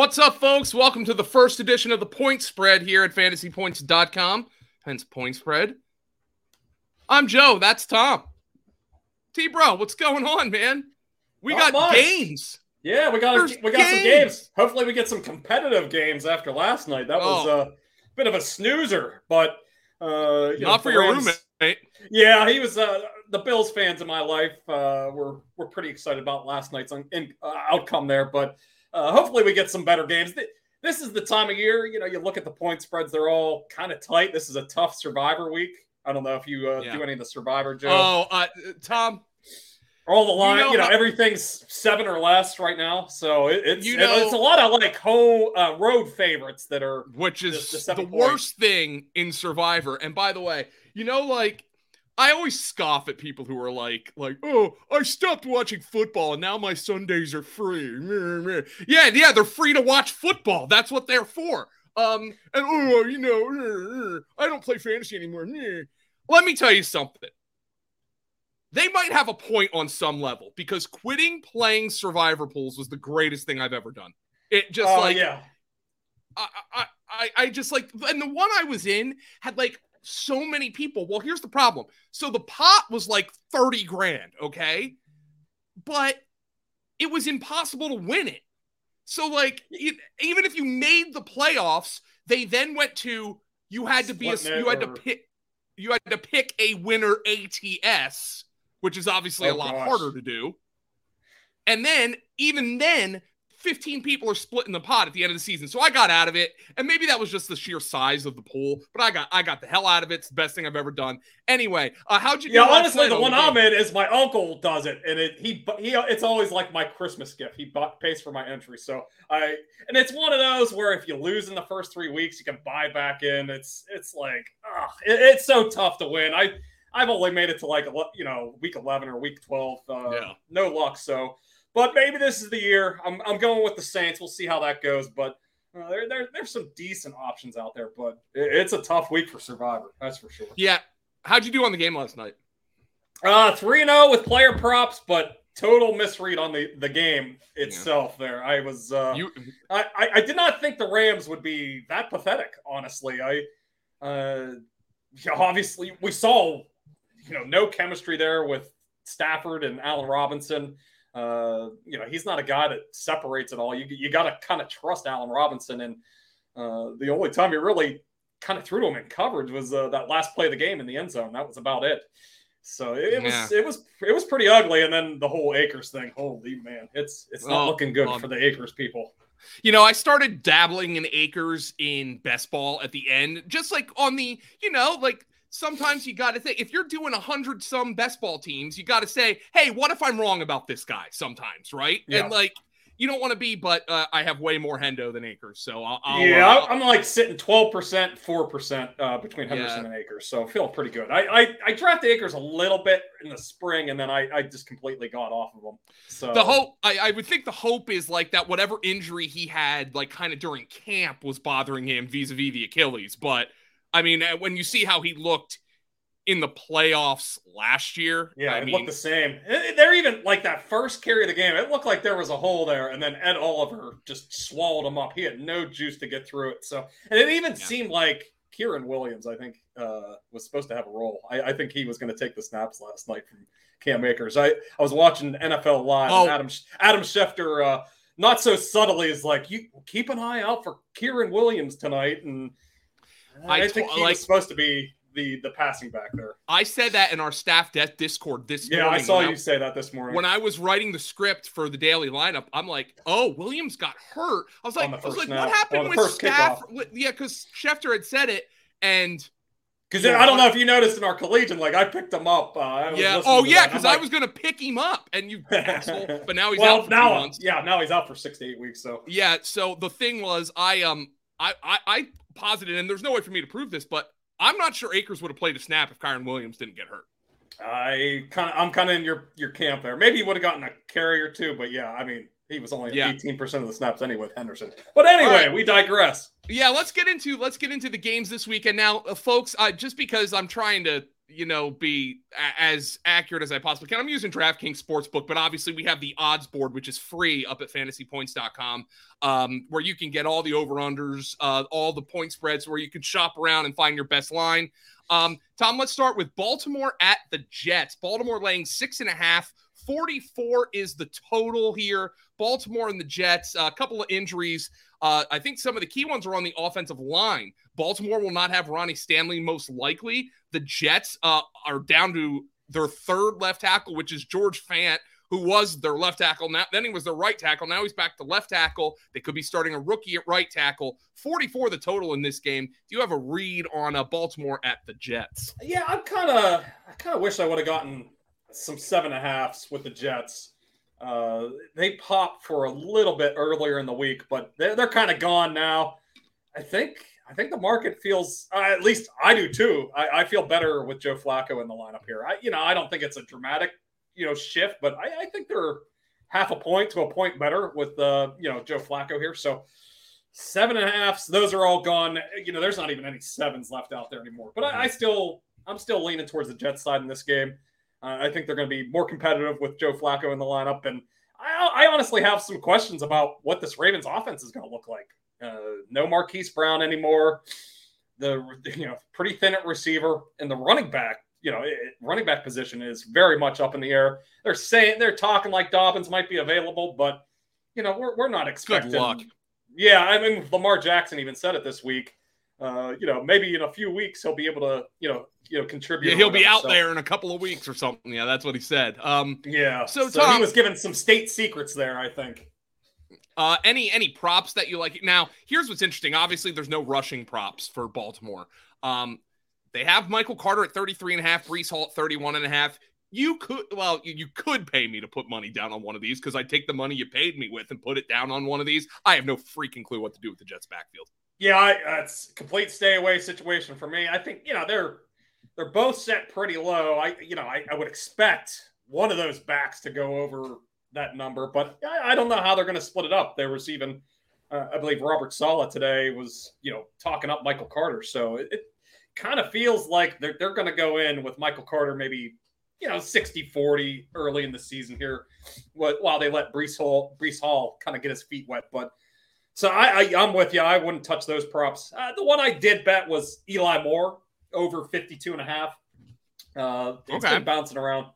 What's up, folks? Welcome to the first edition of the Point Spread here at fantasypoints.com. Hence, Point Spread. I'm Joe. That's Tom. T Bro, what's going on, man? We Not got much. games. Yeah, we got There's we got some games. games. Hopefully, we get some competitive games after last night. That was Oh. a bit of a snoozer, but uh, you know, Not for your roommate. Yeah, he was. Uh, the Bills fans in my life uh, were were pretty excited about last night's un- in, uh, outcome there, but uh, hopefully, we get some better games. This is the time of year, you know. You look at the point spreads; they're all kind of tight. This is a tough Survivor week. I don't know if you uh, Yeah. do any of the Survivor, Joe. Oh, uh, Tom, All the line, know you know, how- everything's seven or less right now. So it, it's You it- know- it's a lot of like home uh, road favorites that are. which is The- the the, worst thing in Survivor. And by the way, you know, like I always scoff at people who are like, like, oh, I stopped watching football and now my Sundays are free. Meh, meh." Yeah, yeah, they're free to watch football. That's what they're for. Um, and oh, you know, eh, eh, I don't play fantasy anymore. Let me tell you something. They might have a point on some level because quitting playing survivor pools was the greatest thing I've ever done. It just oh like yeah, I, I, I, I just like, and the one I was in had like so many people. Well, here's the problem. So the pot was like 30 grand, okay? But it was impossible to win it. So, like, it, even if you made the playoffs, they then went to you had to be a, you had to pick you had to pick a winner ATS, which is obviously oh, a Oh, lot gosh. harder to do. And then, even then, 15 people are splitting the pot at the end of the season. So I got out of it. And maybe that was just the sheer size of the pool, but I got I got the hell out of it. It's the best thing I've ever done. Anyway, uh, how'd you yeah. Honestly, the one? I'm in is my uncle does it, and it he he. It's always like my Christmas gift. He bought, pays for my entry, so I and it's one of those where if you lose in the first three weeks, you can buy back in. It's it's like ugh, it- it's so tough to win. I I've only made it to like you know week eleven or week twelve. Uh, Yeah. No luck. So, but maybe this is the year. I'm I'm going with the Saints. We'll see how that goes, but. Uh, there, there, there's some decent options out there, but it, it's a tough week for Survivor. That's for sure. Yeah. How'd you do on the game last night? Uh, three and zero with player props, but total misread on the the game itself. There, I was. Uh, You I, I I did not think the Rams would be that pathetic. Honestly, I. Uh, yeah, obviously we saw, you know, no chemistry there with Stafford and Allen Robinson. Uh, you know, he's not a guy that separates at all. You you got to kind of trust Allen Robinson, and uh, the only time he really kind of threw to him in coverage was uh, that last play of the game in the end zone. That was about it. So it, it was it was it was pretty ugly, and then the whole Akers thing. Holy man, it's it's not Oh, looking good um, for the Akers people. You know, I started dabbling in Akers in best ball at the end, just like on the, you know, like sometimes you got to think if you're doing a hundred some best ball teams, you got to say, hey, what if I'm wrong about this guy? Sometimes, right? Yeah. And like, you don't want to be, but uh, I have way more hendo than Akers, so I'll, I'll yeah, uh, I- I'm like sitting twelve percent, four percent uh, between Henderson and Akers, so feeling pretty good. I, I I drafted Akers a little bit in the spring, and then I, I just completely got off of them. So the hope I, I would think the hope is like that whatever injury he had like kind of during camp was bothering him vis-a-vis the achilles but i mean uh, when you see how he looked in the playoffs last year Yeah, i it mean looked the same. They're even like that first carry of the game. It looked like there was a hole there, and then Ed Oliver just swallowed him up. He had no juice to get through it. So, and it even Yeah. seemed like Kyren Williams, I think, uh, was supposed to have a role. I, I think he was going to take the snaps last night from Cam Akers. I, I was watching NFL Live. Oh. Adam Adam Schefter, uh, not so subtly, is like, you keep an eye out for Kyren Williams tonight, and I, I think to- he like- was supposed to be the the passing back there. i said that in our staff death discord this morning. Yeah, I saw you say that this morning. when I was writing the script for the daily lineup, I'm like, "Oh, Williams got hurt." I was like, "I was like, what happened with staff?" kickoff. yeah, because Schefter had said it, and Because Yeah, I don't know if you noticed in our collegian, like I picked him up. Uh, I was yeah, oh yeah, because I'm I was gonna pick him up, and you asshole. But now he's well, out for now, yeah, now he's out for six to eight weeks. So Yeah. So the thing was, I um, I I, I posited, and there's no way for me to prove this, but I'm not sure Akers would have played a snap if Kyren Williams didn't get hurt. I kind of, I'm kind of in your your camp there. Maybe he would have gotten a carry or two, but yeah, I mean, he was only Yeah. 18 percent of the snaps anyway with Henderson. But anyway, right. we digress. Yeah, let's get into let's get into the games this weekend now, uh, folks. Uh, just because I'm trying to you know, be a- as accurate as I possibly can. I'm using DraftKings Sportsbook, but obviously we have the odds board, which is free up at fantasypoints.com, um, where you can get all the over unders, uh, all the point spreads, where you can shop around and find your best line. Um, Tom, let's start with Baltimore at the Jets. Baltimore laying six and a half. 44 is the total here. Baltimore and the Jets, a couple of injuries. Uh, I think some of the key ones are on the offensive line. Baltimore will not have Ronnie Stanley, most likely. The Jets uh, are down to their third left tackle, which is George Fant, who was their left tackle. Now, then he was their right tackle. Now he's back to left tackle. They could be starting a rookie at right tackle. 44 the total in this game. Do you have a read on uh, Baltimore at the Jets? Yeah, I'm kind of. I kind of wish I would have gotten some seven and a halfs with the Jets. Uh, they popped for a little bit earlier in the week, but they're, they're kind of gone now. I think I think the market feels uh, at least I do too. I, I, feel better with Joe Flacco in the lineup here. I you know I don't think it's a dramatic you know shift, but I, I think they're half a point to a point better with uh, you know Joe Flacco here. So seven and a halfs, those are all gone. You know, there's not even any sevens left out there anymore. But I, I still I'm still leaning towards the Jets side in this game. Uh, I think they're going to be more competitive with Joe Flacco in the lineup, and I, I honestly have some questions about what this Ravens offense is going to look like. Uh, no Marquise Brown anymore. The you know pretty thin at receiver and the running back. You know, it, running back position is very much up in the air. They're saying they're talking like Dobbins might be available, but you know we're, we're not expecting. Good luck. Yeah, I mean Lamar Jackson even said it this week. Uh, you know, maybe in a few weeks he'll be able to, you know, you know, contribute. Yeah, he'll be out so. there in a couple of weeks or something. Yeah, that's what he said. Um, yeah. So, so Tom, he was given some state secrets there, I think. Uh, any any props that you like? Now, here's what's interesting. Obviously, there's no rushing props for Baltimore. Um, they have Michael Carter at 33 and a half, Breece Hall at 31 and a half. You could, well, you, you could pay me to put money down on one of these because I take the money you paid me with and put it down on one of these. I have no freaking clue what to do with the Jets backfield. Yeah, I, it's complete stay away situation for me. I think you know they're they're both set pretty low. I you know I, I would expect one of those backs to go over that number, but I, I don't know how they're going to split it up. There was even uh, I believe Robert Saleh today was you know talking up Michael Carter, so it, it kind of feels like they're they're going to go in with Michael Carter maybe you know 60-40 early in the season here, while they let Breece Hall Breece Hall kind of get his feet wet, but. So I, I am with you. I wouldn't touch those props. Uh, the one I did bet was Eli Moore over 52 and a half. Uh, it's okay. been bouncing around.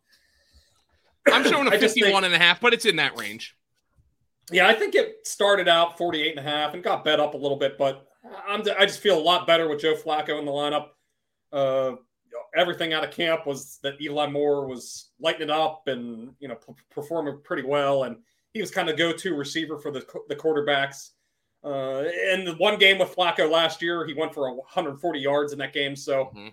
I'm showing a 51 think, and a half, but it's in that range. Yeah, I think it started out 48 and a half and got bet up a little bit, but I'm I just feel a lot better with Joe Flacco in the lineup. Uh, everything out of camp was that Eli Moore was lighting it up and you know p- performing pretty well, and he was kind of go-to receiver for the the quarterbacks. Uh, in the one game with Flacco last year, he went for 140 yards in that game. So mm-hmm.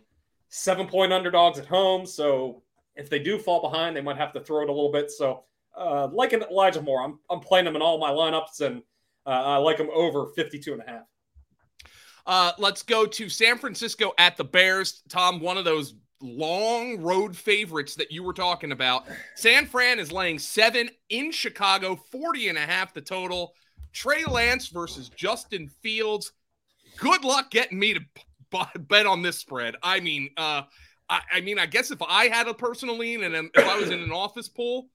seven point underdogs at home. So if they do fall behind, they might have to throw it a little bit. So uh, like Elijah Moore, I'm, I'm playing him in all my lineups and uh, I like him over 52 and a half. Uh, let's go to San Francisco at the Bears. Tom, one of those long road favorites that you were talking about. San Fran is laying seven in Chicago, 40 and a half the total. Trey Lance versus Justin Fields. Good luck getting me to b- bet on this spread. I mean, uh, I, I, mean, I guess if I had a personal lean and if I was in an office pool,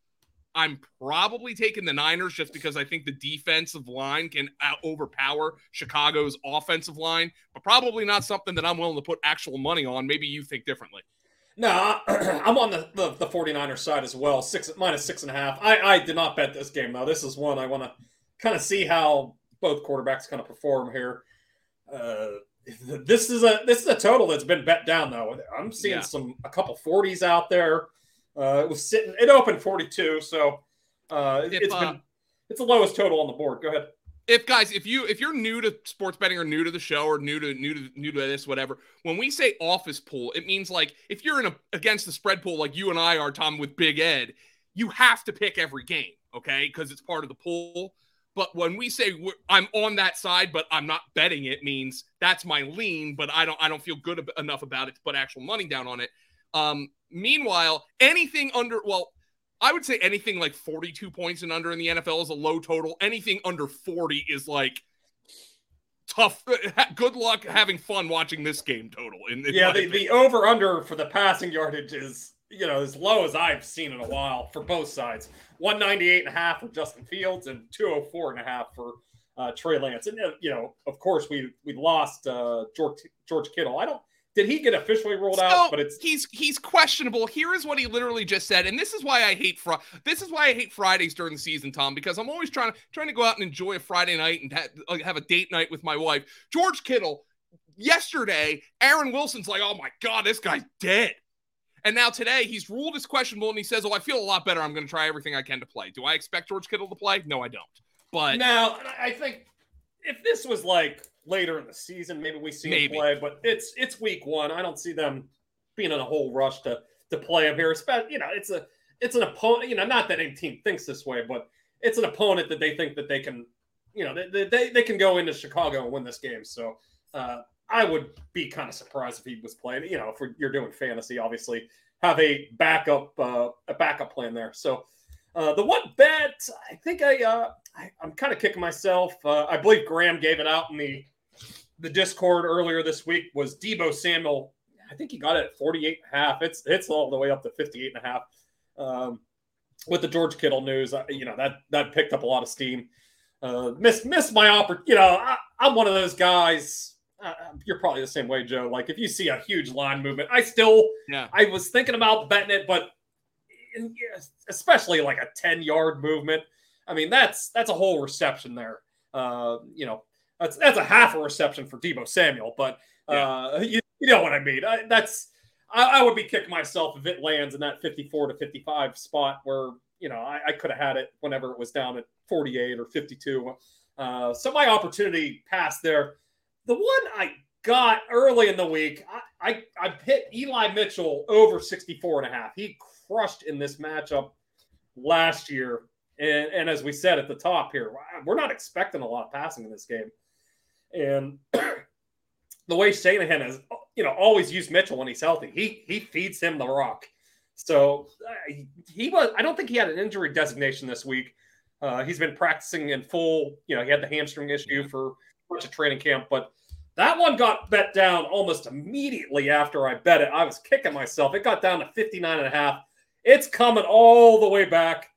I'm probably taking the Niners just because I think the defensive line can overpower Chicago's offensive line, but probably not something that I'm willing to put actual money on. Maybe you think differently. No, I'm on the, the, the 49ers side as well. Six minus six and a half. I, I did not bet this game though. This is one I want to kind of see how both quarterbacks kind of perform here. Uh, this is a this is a total that's been bet down though. I'm seeing yeah. some a couple 40s out there. Uh, it was sitting. It opened 42, so uh, if, it's been uh, it's the lowest total on the board. Go ahead. If guys, if you if you're new to sports betting or new to the show or new to new to new to this whatever, when we say office pool, it means like if you're in a against the spread pool like you and I are, Tom, with Big Ed, you have to pick every game, okay? Because it's part of the pool. But when we say I'm on that side, but I'm not betting it, means that's my lean. But I don't I don't feel good enough about it to put actual money down on it. Um, meanwhile, anything under well, I would say anything like 42 points and under in the NFL is a low total. Anything under 40 is like tough. Good luck having fun watching this game total. In, in yeah, the, the over under for the passing yardage is you know as low as I've seen in a while for both sides. 198 and a half for Justin Fields and 204 and a half for uh, Trey Lance. And uh, you know, of course, we we lost uh, George George Kittle. I don't did he get officially ruled out? But it's he's he's questionable. Here is what he literally just said, and this is why I hate fr- This is why I hate Fridays during the season, Tom, because I'm always trying to trying to go out and enjoy a Friday night and ha- have a date night with my wife. George Kittle. Yesterday, Aaron Wilson's like, "Oh my god, this guy's dead." And now today, he's ruled as questionable, and he says, "Oh, I feel a lot better. I'm going to try everything I can to play." Do I expect George Kittle to play? No, I don't. But now I think if this was like later in the season, maybe we see him play. But it's it's week one. I don't see them being in a whole rush to to play him here. Especially, you know, it's a it's an opponent. You know, not that any team thinks this way, but it's an opponent that they think that they can, you know, they they, they can go into Chicago and win this game. So uh, I would be kind of surprised if he was playing. You know, if you're doing fantasy, obviously have a backup uh, a backup plan there. So. Uh, the one bet, I think I, uh, I I'm kind of kicking myself. Uh, I believe Graham gave it out in the the Discord earlier this week. Was Deebo Samuel? I think he got it at 48 and a half. It's it's all the way up to 58 and a half. Um, with the George Kittle news, uh, you know that that picked up a lot of steam. Uh, missed missed my opportunity. You know, I, I'm one of those guys. Uh, you're probably the same way, Joe. Like if you see a huge line movement, I still yeah, I was thinking about betting it, but in, especially like a 10 yard movement. I mean, that's that's a whole reception there. Uh, you know, that's that's a half a reception for Deebo Samuel, but uh, you, you know what I mean. I, that's I, I would be kicking myself if it lands in that 54 to 55 spot where you know I, I could have had it whenever it was down at 48 or 52. Uh, so my opportunity passed there. The one I got early in the week, I, I, I hit Eli Mitchell over 64 and a half. He crushed in this matchup last year. And, and as we said at the top here, we're not expecting a lot of passing in this game. And the way Shanahan has, you know, always used Mitchell when he's healthy, he he feeds him the rock. So uh, he was. I don't think he had an injury designation this week. Uh, he's been practicing in full. You know, he had the hamstring issue for much of training camp, but that one got bet down almost immediately after I bet it. I was kicking myself. It got down to 59 and a half. It's coming all the way back.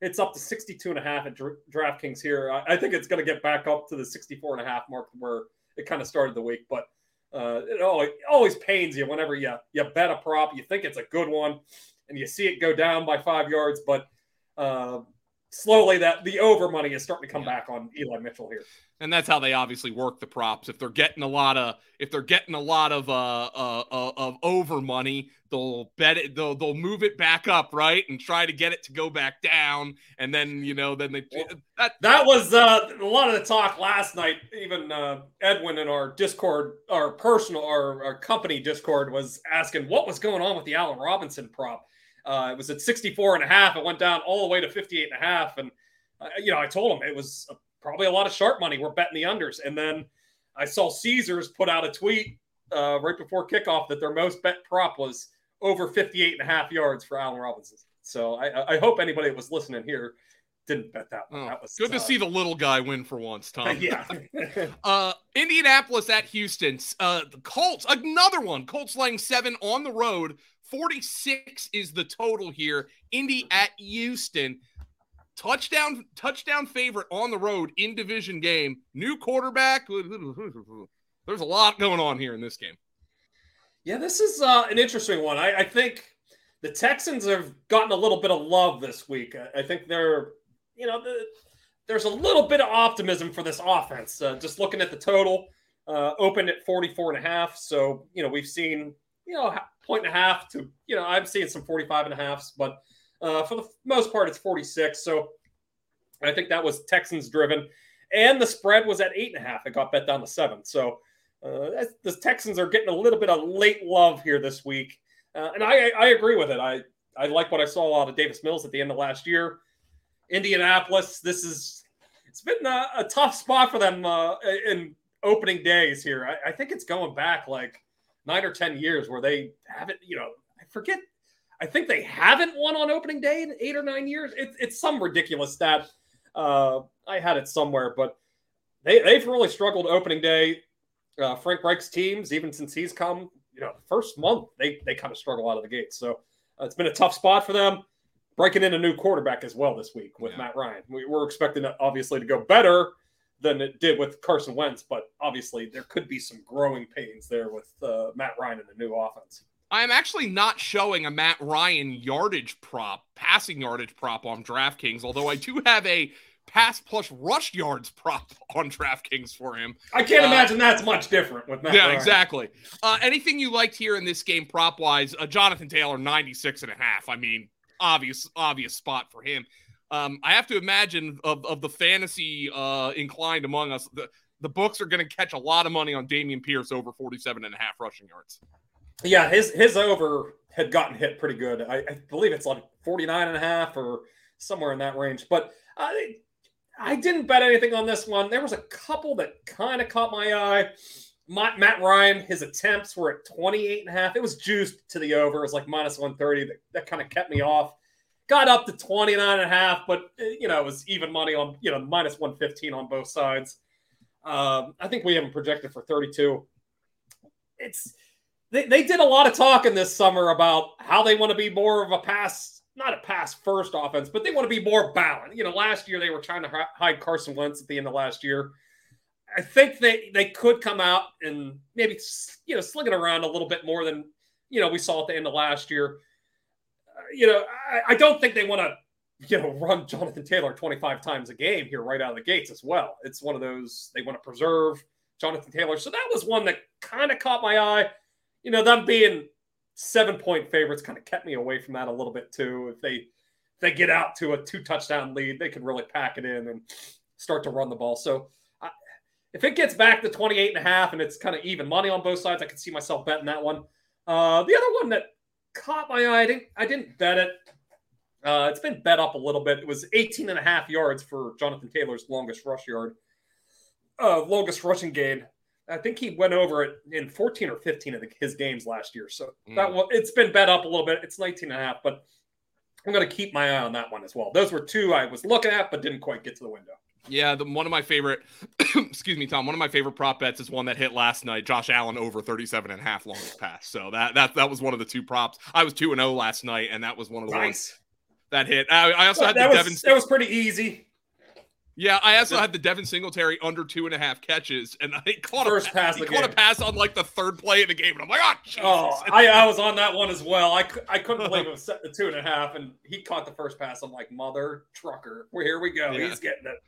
It's up to 62 and a half at DraftKings here. I, think it's going to get back up to the 64 and a half mark where it kind of started the week. But uh, it, always, always pains you whenever you, you bet a prop, you think it's a good one, and you see it go down by five yards. But uh, slowly that the over money is starting to come Yeah. back on Eli Mitchell here. and that's how they obviously work the props. If they're getting a lot of if they're getting a lot of uh, uh, uh of over money, they'll bet it. They'll they'll move it back up, right, and try to get it to go back down, and then you know then they that That was uh, a lot of the talk last night. Even uh, Edwin in our Discord, our personal, our, our company Discord was asking what was going on with the Allen Robinson prop. Uh, it was at 64 and a half. It went down all the way to 58 and a half. And, uh, you know, I told him it was uh, probably a lot of sharp money. We're betting the unders. And then I saw Caesars put out a tweet uh, right before kickoff that their most bet prop was over 58 and a half yards for Allen Robinson. So I, I hope anybody that was listening here didn't bet that one. oh, that was good to uh, see the little guy win for once, Tom. yeah. Uh, Indianapolis at Houston. Uh, the Colts, another one. Colts laying seven on the road. 46 is the total here. Indy at Houston. Touchdown, touchdown favorite on the road in division game. New quarterback. There's a lot going on here in this game. yeah, this is uh, an interesting one. I, I think the Texans have gotten a little bit of love this week. I, I think they're, you know, the, there's a little bit of optimism for this offense. Uh, just looking at the total, uh, opened at 44 and a half. So, you know, we've seen, you know, point and a half to, you know, I'm seeing some 45 and a halfs, but uh, for the most part, it's 46. So I think that was Texans driven. And the spread was at eight and a half. It got bet down to seven. So uh, the Texans are getting a little bit of late love here this week. Uh, and I, I agree with it. I, I like what I saw out of Davis Mills at the end of last year. Indianapolis, this is, it's been a, a tough spot for them uh, in opening days here. I, I think it's going back like nine or 10 years where they haven't, you know, I forget. I think they haven't won on opening day in eight or nine years. It's it's some ridiculous stat. Uh, I had it somewhere, but they they've really struggled opening day. Uh, Frank Reich's teams, even since he's come, you know, first month they they kind of struggle out of the gate. So uh, it's been a tough spot for them. Breaking in a new quarterback as well this week with yeah. Matt Ryan. We, we're expecting it obviously to go better than it did with Carson Wentz, but obviously there could be some growing pains there with uh, Matt Ryan in the new offense. I'm actually not showing a Matt Ryan yardage prop, passing yardage prop on DraftKings, although I do have a pass plus rush yards prop on DraftKings for him. I can't uh, imagine that's much different with Matt Yeah, Ryan. exactly. Uh, anything you liked here in this game prop wise? Uh, Jonathan Taylor, 96 and a half. I mean, obvious, obvious spot for him. Um, I have to imagine of, of the fantasy uh, inclined among us, the, the books are going to catch a lot of money on Dameon Pierce over 47 and a half rushing yards. Yeah, his his over had gotten hit pretty good. I, I believe it's like 49 and a half or somewhere in that range. But I, I didn't bet anything on this one. There was a couple that kind of caught my eye. My, Matt Ryan, his attempts were at 28 and a half. It was juiced to the over. It was like minus 130. That, that kind of kept me off. Got up to 29 and a half, but you know, it was even money on, you know, minus 115 on both sides. Um, I think we haven't projected for 32. It's they, they did a lot of talking this summer about how they want to be more of a pass, not a pass first offense, but they want to be more balanced. You know, last year they were trying to hide Carson Wentz at the end of last year. I think they they could come out and maybe you know sling it around a little bit more than you know we saw at the end of last year. You know, I, I don't think they want to you know run Jonathan Taylor 25 times a game here right out of the gates as well. It's one of those they want to preserve Jonathan Taylor. So that was one that kind of caught my eye. You know, them being seven point favorites kind of kept me away from that a little bit too. If they if they get out to a two touchdown lead, they can really pack it in and start to run the ball. So if it gets back to 28 and a half and it's kind of even money on both sides, I could see myself betting that one. Uh, the other one that caught my eye, I didn't, I didn't bet it. Uh, it's been bet up a little bit. It was 18 and a half yards for Jonathan Taylor's longest rush yard, uh, longest rushing gain. I think he went over it in 14 or 15 of the, his games last year. So mm. that one, it's been bet up a little bit. It's 19 and a half, but I'm going to keep my eye on that one as well. Those were two I was looking at, but didn't quite get to the window. Yeah, the, one of my favorite, excuse me, Tom. One of my favorite prop bets is one that hit last night. Josh Allen over 37 and a half longest pass. So that that that was one of the two props. I was two and zero oh last night, and that was one of the nice. ones that hit. I, I also had the was, Devin. That was pretty easy. Yeah, I also had the Devin Singletary under two and a half catches, and I caught first a, pass. He caught game. a pass on like the third play of the game, and I'm like, ah, oh, Jesus. oh, I, I was on that one as well. I, I couldn't believe it was set the two and a half, and he caught the first pass. I'm like, mother trucker, well, here we go. Yeah. He's getting it.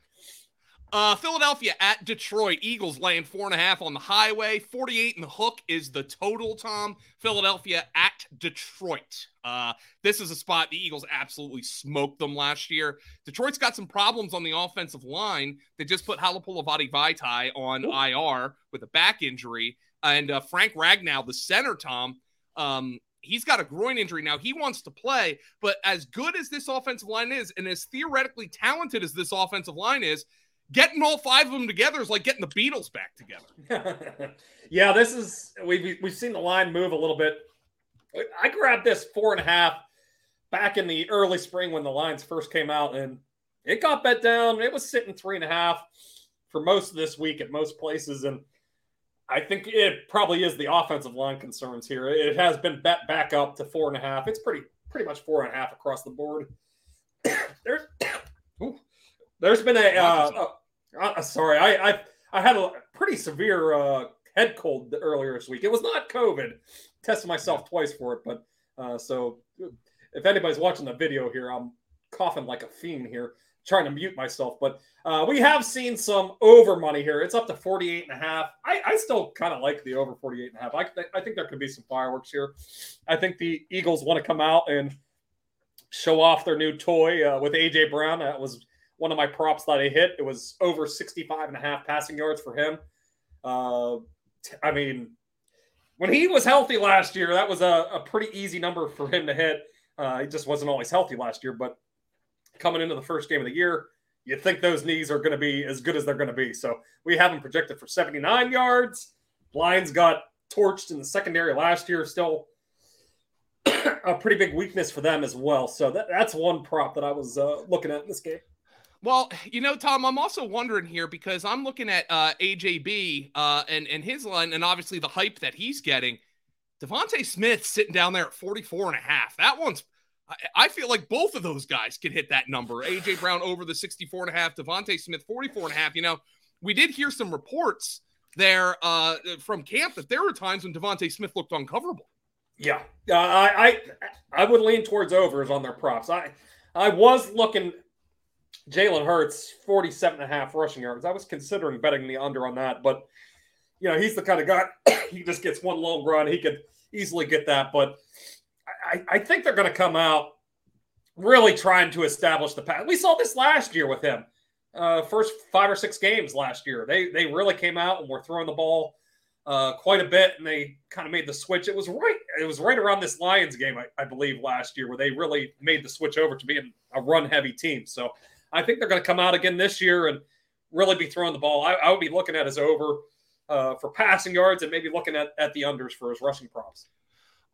Uh, Philadelphia at Detroit. Eagles laying four and a half on the highway. 48 in the hook is the total, Tom. Philadelphia at Detroit. Uh, this is a spot the Eagles absolutely smoked them last year. Detroit's got some problems on the offensive line. They just put Halapoulivaati Vaitai on Ooh. IR with a back injury. And uh, Frank Ragnow, the center, Tom, um, he's got a groin injury now. He wants to play, but as good as this offensive line is, and as theoretically talented as this offensive line is, getting all five of them together is like getting the Beatles back together. yeah, this is we've we've seen the line move a little bit. I grabbed this four and a half back in the early spring when the lines first came out, and it got bet down. It was sitting three and a half for most of this week at most places, and I think it probably is the offensive line concerns here. It has been bet back up to four and a half. It's pretty pretty much four and a half across the board. There's there's been a uh, uh, uh, sorry, I, I I had a pretty severe uh, head cold earlier this week. It was not COVID. Tested myself twice for it, but uh, so if anybody's watching the video here, I'm coughing like a fiend here, trying to mute myself. But uh, we have seen some over money here. It's up to 48 and a half. I, I still kind of like the over 48 and a half. I, I think there could be some fireworks here. I think the Eagles want to come out and show off their new toy uh, with AJ Brown. That was one of my props that I hit. It was over 65 and a half passing yards for him. Uh, I mean, when he was healthy last year, that was a, a pretty easy number for him to hit. Uh, he just wasn't always healthy last year, but coming into the first game of the year, you think those knees are going to be as good as they're going to be. So we have him projected for 79 yards. Lions got torched in the secondary last year, still a pretty big weakness for them as well. So that, that's one prop that I was uh, looking at in this game. Well, you know, Tom, I'm also wondering here because I'm looking at uh, AJB uh, and and his line, and obviously the hype that he's getting. DeVonta Smith sitting down there at 44 and a half. That one's I feel like both of those guys could hit that number. AJ Brown over the 64 and a half, DeVonta Smith 44 and a half. You know, we did hear some reports there uh, from camp that there were times when DeVonta Smith looked uncoverable. Yeah, uh, I, I I would lean towards overs on their props. I I was looking Jalen Hurts 47 and a half rushing yards. I was considering betting the under on that, but you know, he's the kind of guy he just gets one long run. He could easily get that, but I, I think they're going to come out really trying to establish the path. We saw this last year with him. Uh, first five or six games last year, they they really came out and were throwing the ball uh, quite a bit, and they kind of made the switch. It was right. It was right around this Lions game, I, I believe, last year, where they really made the switch over to being a run-heavy team. So I think they're going to come out again this year and really be throwing the ball. I, I would be looking at his over uh, for passing yards and maybe looking at, at the unders for his rushing props.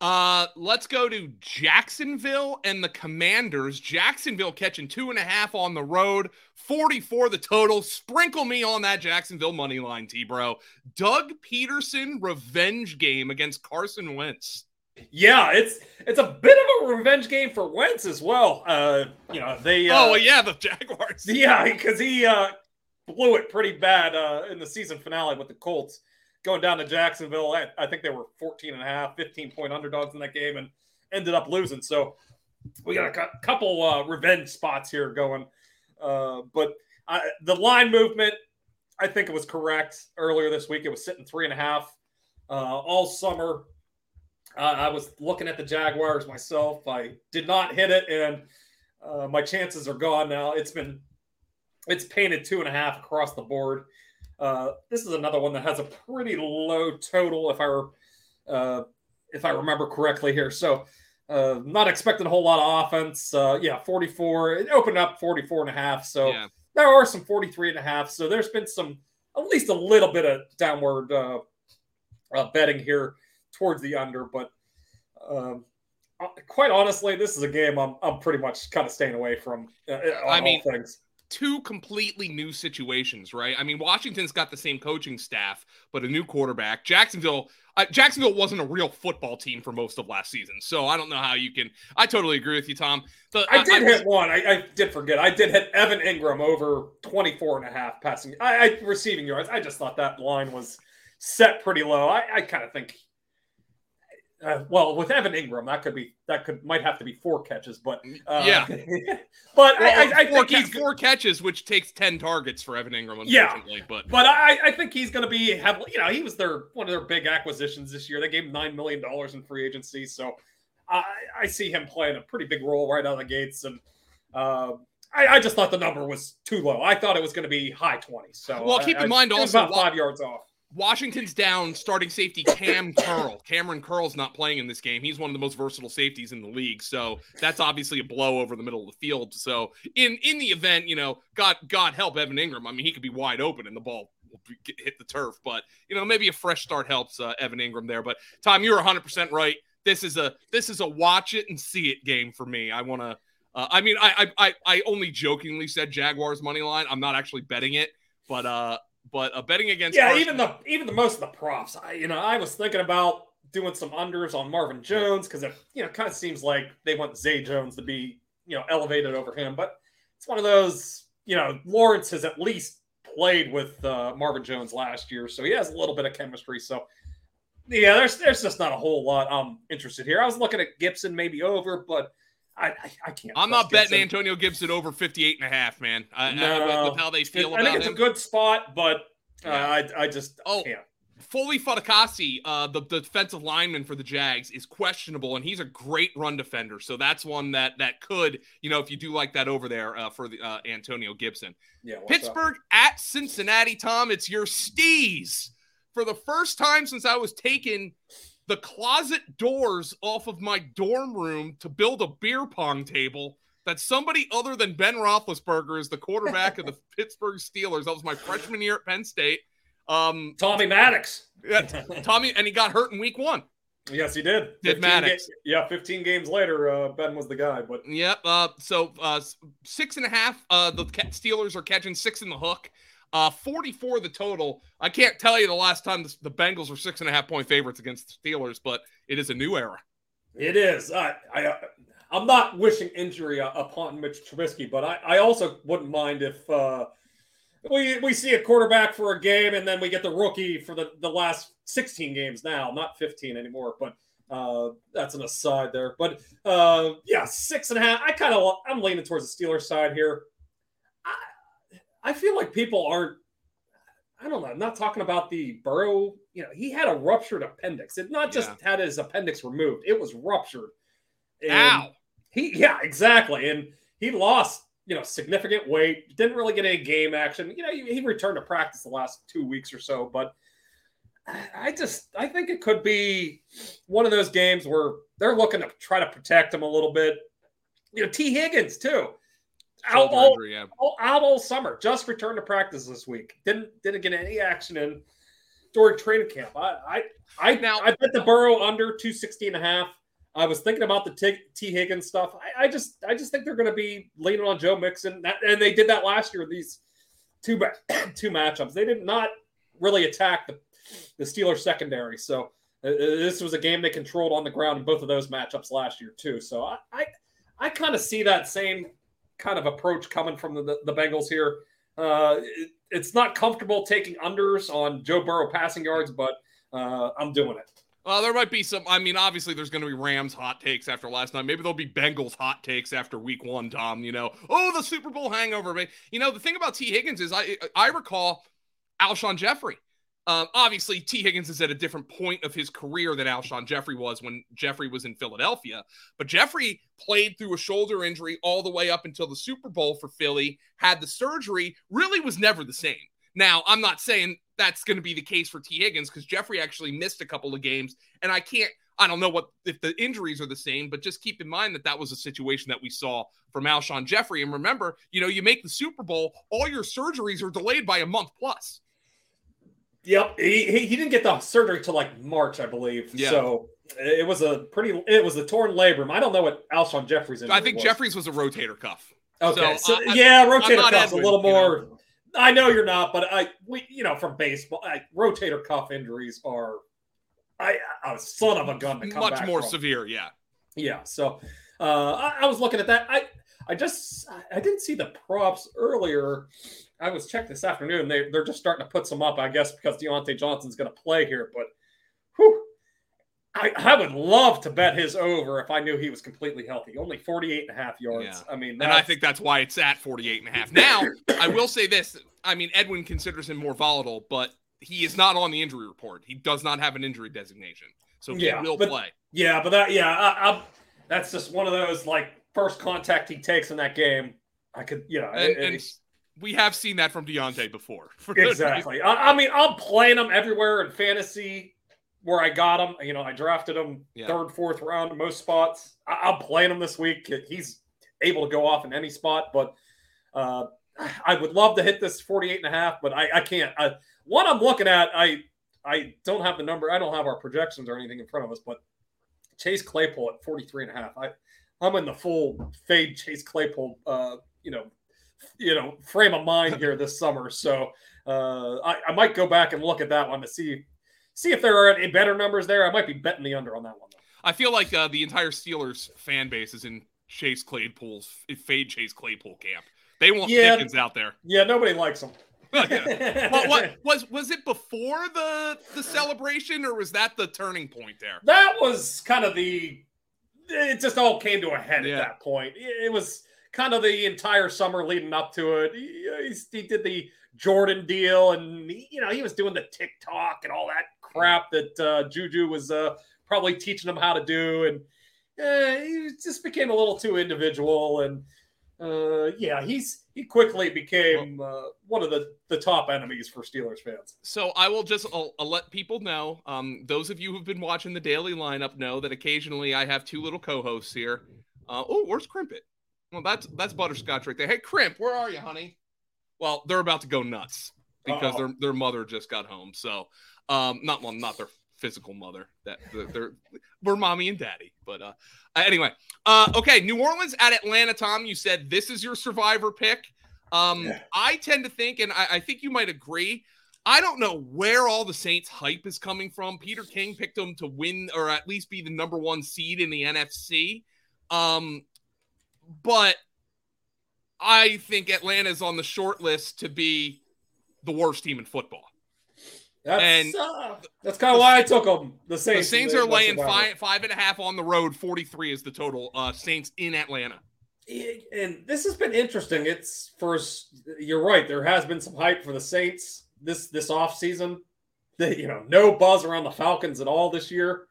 Uh, let's go to Jacksonville and the Commanders. Jacksonville catching two and a half on the road, 44 the total. Sprinkle me on that Jacksonville money line, T bro. Doug Pederson revenge game against Carson Wentz. Yeah, it's it's a bit of a revenge game for Wentz as well. Uh, you know, they uh, Oh yeah, the Jaguars. Yeah, because he uh blew it pretty bad uh in the season finale with the Colts going down to Jacksonville. I, I, think they were 14 and a half, 15 point underdogs in that game and ended up losing. So we got a couple uh, revenge spots here going. Uh, but I, the line movement, I think it was correct earlier this week. It was sitting three and a half uh, all summer. I was looking at the Jaguars myself. I did not hit it, and uh, my chances are gone now. It's been it's painted two and a half across the board. Uh, this is another one that has a pretty low total, if I uh, if I remember correctly here. So, uh, not expecting a whole lot of offense. Uh, yeah, 44. It opened up 44 and a half. So yeah. there are some 43 and a half. So there's been some at least a little bit of downward uh, uh, betting here towards the under, but. Um, quite honestly, this is a game I'm, I'm pretty much kind of staying away from. I mean, things two completely new situations, right? I mean, Washington's got the same coaching staff, but a new quarterback. Jacksonville, uh, Jacksonville wasn't a real football team for most of last season, so I don't know how you can. I totally agree with you, Tom. The, I, I did I, hit one. I, I, did forget. I did hit Evan Engram over 24 and a half passing. I, receiving yards. I just thought that line was set pretty low. I, kind of think uh, well, with Evan Engram, that could be that could might have to be four catches, but uh, yeah, but well, I, I, four, think he's four catches, which takes ten targets for Evan Engram. Unfortunately, yeah, but but I, I think he's going to be have you know he was their one of their big acquisitions this year. They gave him nine million dollars in free agency, so I, I see him playing a pretty big role right out of the gates, and uh, I, I, just thought the number was too low. I thought it was going to be high twenties. So well, keep in mind also about five yards off. Washington's down starting safety Cam Curl. Cameron Curl's not playing in this game. He's one of the most versatile safeties in the league. So that's obviously a blow over the middle of the field. So in in the event, you know, God God help Evan Engram. I mean, he could be wide open and the ball hit the turf. But you know, maybe a fresh start helps uh, Evan Engram there. But Tom, you're 100 percent right. This is a this is a watch it and see it game for me. I want to. Uh, I mean, I, I I only jokingly said Jaguars money line. I'm not actually betting it, but uh, but uh, betting against yeah, even the even the most of the props. I you know I was thinking about doing some unders on Marvin Jones because it you know kind of seems like they want Zay Jones to be you know elevated over him, but it's one of those you know Lawrence has at least played with uh, Marvin Jones last year, so he has a little bit of chemistry. So yeah, there's there's just not a whole lot I'm interested here. I was looking at Gibson maybe over, but I, I, I can't. I'm not betting Gibson. Antonio Gibson over 58 and a half, man. I, no, with how they feel I think it's him. a good spot, but uh, I, I just oh, can't. Foley Fatukasi, uh, the, the defensive lineman for the Jags, is questionable, and he's a great run defender. So that's one that that could, you know, if you do like that over there uh, for the uh, Antonio Gibson. Yeah. Pittsburgh up? at Cincinnati, Tom. It's your Stees. For the first time since I was taken the closet doors off of my dorm room to build a beer pong table that somebody other than Ben Roethlisberger is the quarterback of the Pittsburgh Steelers. That was my freshman year at Penn State. Um, Tommy Maddox. yeah, Tommy, and he got hurt in week one. Yes, he did. Did Maddox. ga- yeah, 15 games later, uh, Ben was the guy. But Yep. Uh, so uh, six and a half. Uh, the Steelers are catching six in the hook. Uh, 44 the total. I can't tell you the last time the, Bengals were six and a half point favorites against the Steelers, but it is a new era. it is. I, I, uh, I'm not wishing injury uh, upon Mitch Trubisky, but I, I also wouldn't mind if uh, we we see a quarterback for a game and then we get the rookie for the, the last 16 games now, not 15 anymore. But uh, that's an aside there. But uh, yeah, six and a half. I kind of I'm leaning towards the Steelers side here. I, feel like people aren't. I don't know. I'm not talking about the Burrow. You know, he had a ruptured appendix. It not just had his appendix removed; it was ruptured. And Ow. He, yeah, exactly. And he lost, you know, significant weight. Didn't really get any game action. You know, he, he returned to practice the last two weeks or so, but I just I think it could be one of those games where they're looking to try to protect him a little bit. You know, Tee Higgins too. Out all, injury, yeah. all, out all summer, just returned to practice this week. Didn't didn't get any action in during training camp. I I I, Now- I bet the Burrow under 260 and a half. I was thinking about the T, Tee Higgins stuff. I, I just I just think they're going to be leaning on Joe Mixon, that, and they did that last year. These two two matchups, they did not really attack the the Steelers secondary. So uh, this was a game they controlled on the ground in both of those matchups last year too. So I I, I kind of see that same kind of approach coming from the, the, Bengals here. Uh, it- it's not comfortable taking unders on Joe Burrow passing yards, but uh, I'm doing it. Well, there might be some. I mean, obviously, there's going to be Rams hot takes after last night. Maybe there'll be Bengals hot takes after Week One. Tom, you know, oh, the Super Bowl hangover. But you know, the thing about Tee Higgins is, I I recall Alshon Jeffery. Um, obviously, Tee Higgins is at a different point of his career than Alshon Jeffery was when Jeffery was in Philadelphia. But Jeffery played through a shoulder injury all the way up until the Super Bowl for Philly. Had the surgery, really was never the same. Now, I'm not saying that's going to be the case for Tee Higgins because Jeffery actually missed a couple of games, and I can't. I don't know what if the injuries are the same, but just keep in mind that that was a situation that we saw from Alshon Jeffery. And remember, you know, you make the Super Bowl, all your surgeries are delayed by a month plus. Yep, he, he, he didn't get the surgery till like March, I believe. Yeah. So it was a pretty. It was a torn labrum. I don't know what Alshon Jeffery's. I think was. Jeffery's was a rotator cuff. Okay, so, so, I- yeah, rotator cuff's Edwin, a little you know. more. I know you're not, but I we you know from baseball, I, rotator cuff injuries are. I a son of a gun to come Much back more from. severe, yeah. Yeah, so uh, I, I was looking at that. I I just I didn't see the props earlier. I was checked this afternoon. They they're just starting to put some up, I guess, because Diontae Johnson's going to play here. But whew, I I would love to bet his over if I knew he was completely healthy. Only 48 and a half yards. Yeah. I mean, And I think that's why it's at 48 and a half. Now, I will say this. I mean, Edwin considers him more volatile, but he is not on the injury report. He does not have an injury designation. So he Yeah, will but- play. Yeah, but that yeah, I, I, that's just one of those like first contact he takes in that game. I could, you know, And, it- and we have seen that from Diontae before. exactly. I, I mean, I'm playing him everywhere in fantasy where I got him. You know, I drafted him Yeah. third, fourth round in most spots. I, I'm playing him this week. He's able to go off in any spot, but uh, I would love to hit this 48 and a half, but I, I can't. I, what I'm looking at, I I don't have the number. I don't have our projections or anything in front of us, but Chase Claypool at 43 and a half. I I'm in the full fade Chase Claypool uh, you know, you know, frame of mind here this summer. So uh I, I might go back and look at that one to see see if there are any better numbers there. I might be betting the under on that one. Though. I feel like uh, the entire Steelers fan base is in Chase Claypool's fade Chase Claypool camp. They want Yeah. Pickens out there. Yeah, nobody likes him. Yeah. Well, what was was it before the the celebration or was that the turning point there? that was kind of the it just all came to a head Yeah. at that point it was kind of the entire summer leading up to it he, he's- he did the jordan deal and he, you know he was doing the tiktok and all that crap that uh, juju was uh, probably teaching him how to do and uh, he just became a little too individual and uh, yeah he's he quickly became uh, one of the the top enemies for steelers fans So I will just I'll, I'll let people know. Um, those of you who've been watching the daily lineup know that occasionally I have two little co-hosts here. Uh, oh, where's Crimpet? Well, that's that's butterscotch right there. Hey, Crimp, where are you, honey? Well, they're about to go nuts because Uh-oh. their their mother just got home. So, um, not well, not their physical mother. That they're we're mommy and daddy. But uh, anyway, uh, okay, New Orleans at Atlanta. Tom, you said this is your survivor pick. Um, yeah. I tend to think, and I, I think you might agree. I don't know where all the Saints hype is coming from. Peter King picked them to win or at least be the number one seed in the NFC. Um, but I think Atlanta's on the short list to be the worst team in football. That's, and uh, that's kind of why I took them. The Saints. The Saints are laying five five and a half on the road. Forty three is the total. Uh, Saints in Atlanta. And this has been interesting. It's first. You're right. There has been some hype for the Saints this this off season. The, you know, no buzz around the Falcons at all this year.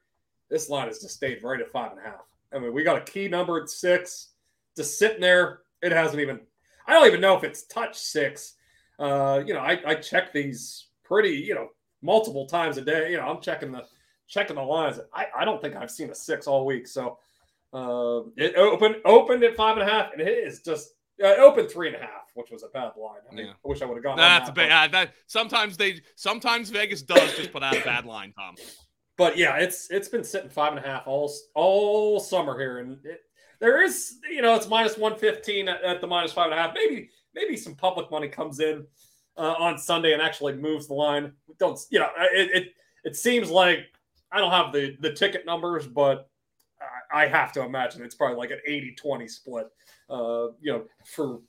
This line has just stayed right at five and a half. I mean, we got a key number at six. Just sitting there, it hasn't even. I don't even know if it's touch six. Uh, you know, I, I check these pretty, you know, multiple times a day. You know, I'm checking the checking the lines. I, I don't think I've seen a six all week. So uh, it opened opened at five and a half, and it is just uh, it opened three and a half, which was a bad line. I, yeah. I wish I would have gone. That's that, a bad. that sometimes they sometimes Vegas does just put out a bad line, Tom. But yeah, it's it's been sitting five and a half all all summer here, and it, there is you know it's minus one fifteen at, at the minus five and a half. Maybe maybe some public money comes in uh, on Sunday and actually moves the line. Don't you know? It, it it seems like I don't have the the ticket numbers, but I have to imagine it's probably like an 80-20 split. Uh, you know, for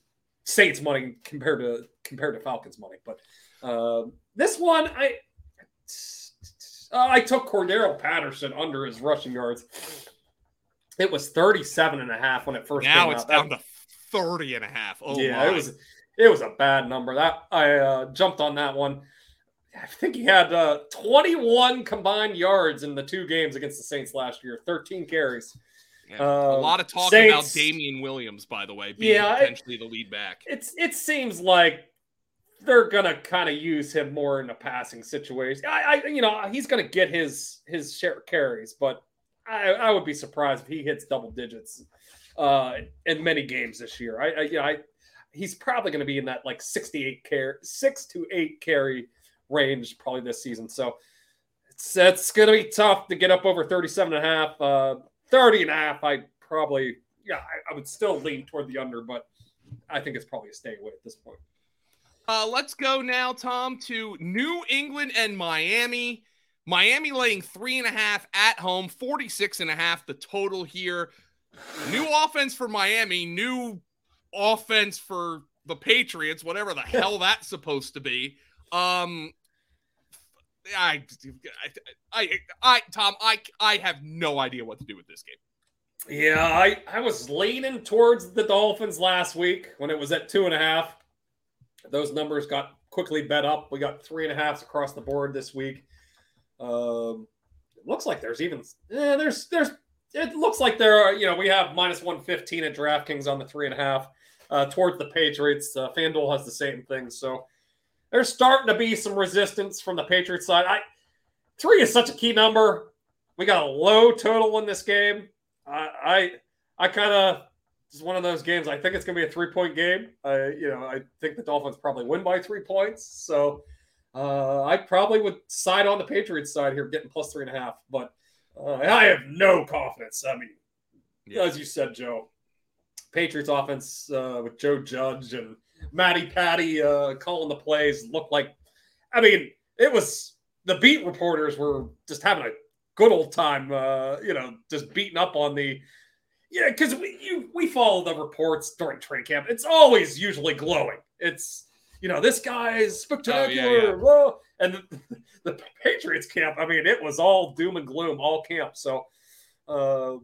Saints money compared to compared to Falcons money. But uh, this one, I uh, I took Cordarrelle Patterson under his rushing yards. It was 37 and a half when it first now came it's down that, to 30 and a half. Oh yeah, my. it was it was a bad number. That I uh, jumped on that one. I think he had uh, 21 combined yards in the two games against the Saints last year, 13 carries. Yeah, uh, a lot of talk Saints, about Damien Williams, by the way, being yeah, potentially it, the lead back. It's it seems like they're gonna kind of use him more in a passing situation. I, I you know, he's gonna get his his share carries, but I, I would be surprised if he hits double digits uh, in many games this year. I, I you know, I he's probably going to be in that like 68 carry, six to eight carry range probably this season. So it's, it's going to be tough to get up over 37 and a half, uh, 30 and a half. I probably, yeah, I, I would still lean toward the under, but I think it's probably a stay away at this point. Uh, let's go now, Tom, to New England and Miami. Miami laying three and a half at home, 46 and a half the total here. New offense for Miami, new offense for the Patriots, whatever the hell that's supposed to be. Um, I, I, I, Tom, I, I have no idea what to do with this game. Yeah, I, I was leaning towards the Dolphins last week when it was at two and a half. Those numbers got quickly bet up. We got three and a halfs across the board this week. Um, it looks like there's even eh, there's there's it looks like there are you know we have minus one fifteen at DraftKings on the three and a half uh, towards the Patriots. Uh, FanDuel has the same thing. So there's starting to be some resistance from the Patriots side. I three is such a key number. We got a low total in this game. I I, I kind of just one of those games. I think it's going to be a three point game. I you know I think the Dolphins probably win by three points. So uh, I probably would side on the Patriots side here, getting plus three and a half. But uh, I have no confidence. I mean, yeah. as you said, Joe, Patriots offense uh, with Joe Judge and Matty Patty uh, calling the plays looked like. I mean, it was the beat reporters were just having a good old time. Uh, you know, just beating up on the. Yeah, because we you, we follow the reports during training camp. It's always usually glowing. It's you know this guy's spectacular. Oh, yeah, yeah. And the, the, Patriots camp. I mean, it was all doom and gloom all camp. So. Uh,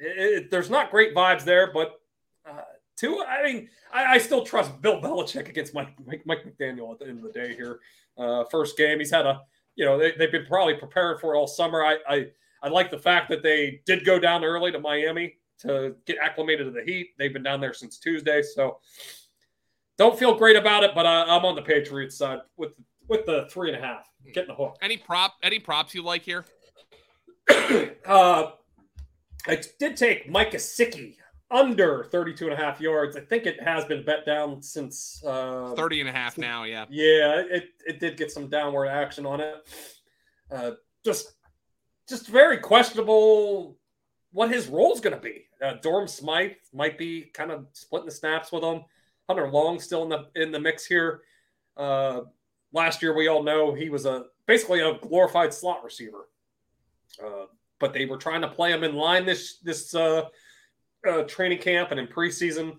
it, it, there's not great vibes there, but uh, two. I mean, I, I, still trust Bill Belichick against Mike, Mike, Mike McDaniel at the end of the day here. Uh, first game, he's had a you know they, have been probably preparing for it all summer. I, I I like the fact that they did go down early to Miami to get acclimated to the heat. They've been down there since Tuesday, so don't feel great about it. But I, I'm on the Patriots side with with the three and a half, getting the hook. Any prop? Any props you like here? uh, I did take Mike Gesicki under 32 and a half yards. I think it has been bet down since uh, 30 and a half now. Yeah. Yeah. It, it did get some downward action on it. Uh, just just very questionable what his role is going to be. Uh, Durham Smythe might be kind of splitting the snaps with him. Hunter Long still in the in the mix here. Uh, last year, we all know he was a basically a glorified slot receiver, uh, but they were trying to play him in line this this uh, uh, training camp and in preseason.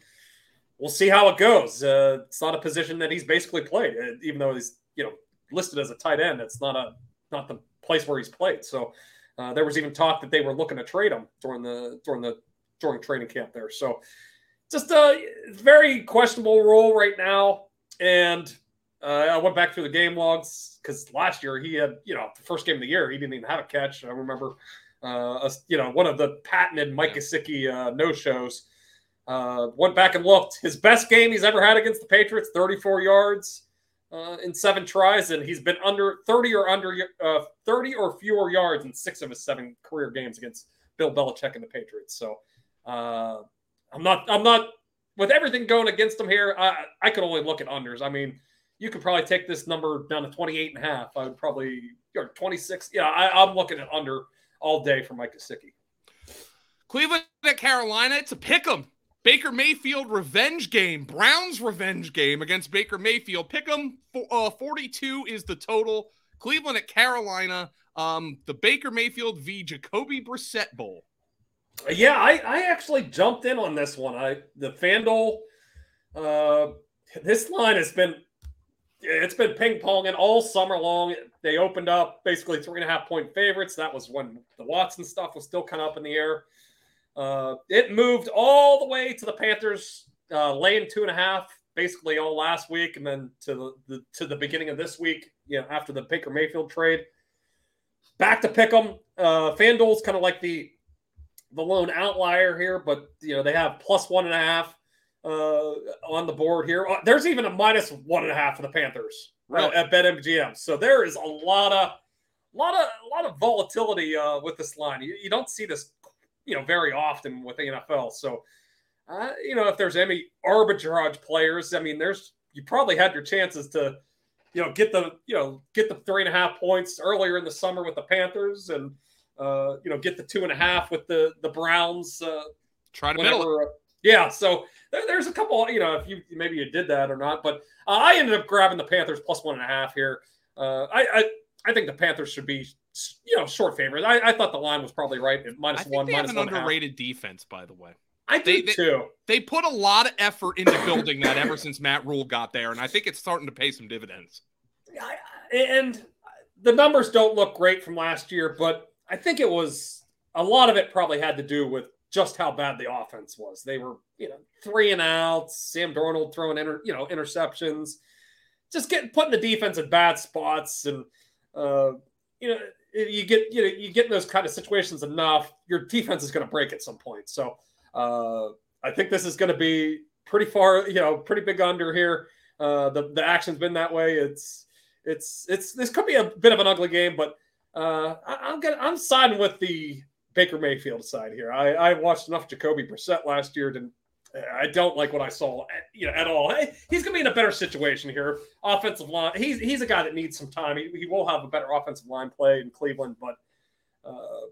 We'll see how it goes. Uh, it's not a position that he's basically played, uh, even though he's you know listed as a tight end. It's not a not the place where he's played. So uh, there was even talk that they were looking to trade him during the during the during training camp there. So just a very questionable role right now. And uh, I went back through the game logs because last year he had, you know, the first game of the year he didn't even have a catch. I remember, uh, a, you know, one of the patented Mike Gesicki uh, no shows. Uh, went back and looked. His best game he's ever had against the Patriots, 34 yards uh, in seven tries, and he's been under 30 or under uh, 30 or fewer yards in six of his seven career games against Bill Belichick and the Patriots. So uh, I'm not, I'm not with everything going against them here. I, I could only look at unders. I mean, you could probably take this number down to 28 and a half. I would probably, or 26. Yeah, I, am looking at under all day for Mike Gesicki. Cleveland at Carolina, it's a pick 'em. Baker Mayfield revenge game, Browns revenge game against Baker Mayfield. Pick 'em. Uh, 42 is the total. Cleveland at Carolina. Um, the Baker Mayfield v. Jacoby Brissett Bowl. Yeah, I, I actually jumped in on this one. I the Fanduel, uh, this line has been it's been ping ponging all summer long. They opened up basically three and a half point favorites. That was when the Watson stuff was still kind of up in the air. Uh, it moved all the way to the Panthers uh, laying two and a half, basically all last week, and then to the, the to the beginning of this week. You know, after the Baker Mayfield trade, back to pick them. Uh, FanDuel's kind of like the the lone outlier here, but you know they have plus one and a half uh, on the board here. Uh, there's even a minus one and a half for the Panthers right. at BetMGM. So there is a lot of lot of a lot of volatility uh, with this line. You, you, don't see this, you know, very often with the NFL. So, uh, you know, if there's any arbitrage players, I mean, there's you probably had your chances to, you know, get the you know get the three and a half points earlier in the summer with the Panthers and uh, you know, get the two and a half with the the Browns. Uh, Try to whenever, middle. Uh, yeah, so there, there's a couple. You know, if you maybe you did that or not, but uh, I ended up grabbing the Panthers plus one and a half here. Uh, I, I I think the Panthers should be you know short favorites. I, I thought the line was probably right at minus one. They minus have an underrated defense, by the way. I do they, too. They, they put a lot of effort into building that ever since Matt Rhule got there, and I think it's starting to pay some dividends. And the numbers don't look great from last year, but I think it was a lot of it probably had to do with just how bad the offense was. They were, you know, three and outs, Sam Darnold throwing inter, you know, interceptions, just getting putting the defense in bad spots. And uh, you know, you get you know, you get in those kind of situations enough, your defense is gonna break at some point. So uh, I think this is gonna be pretty far, you know, pretty big under here. Uh, the the action's been that way. It's it's it's this could be a bit of an ugly game, but uh, I, am gonna I'm siding with the Baker Mayfield side here. I, I watched enough Jacoby Brissett last year to I don't like what I saw, you know, at all. He's going to be in a better situation here. Offensive line. He's he's a guy that needs some time. He, he will have a better offensive line play in Cleveland, but uh,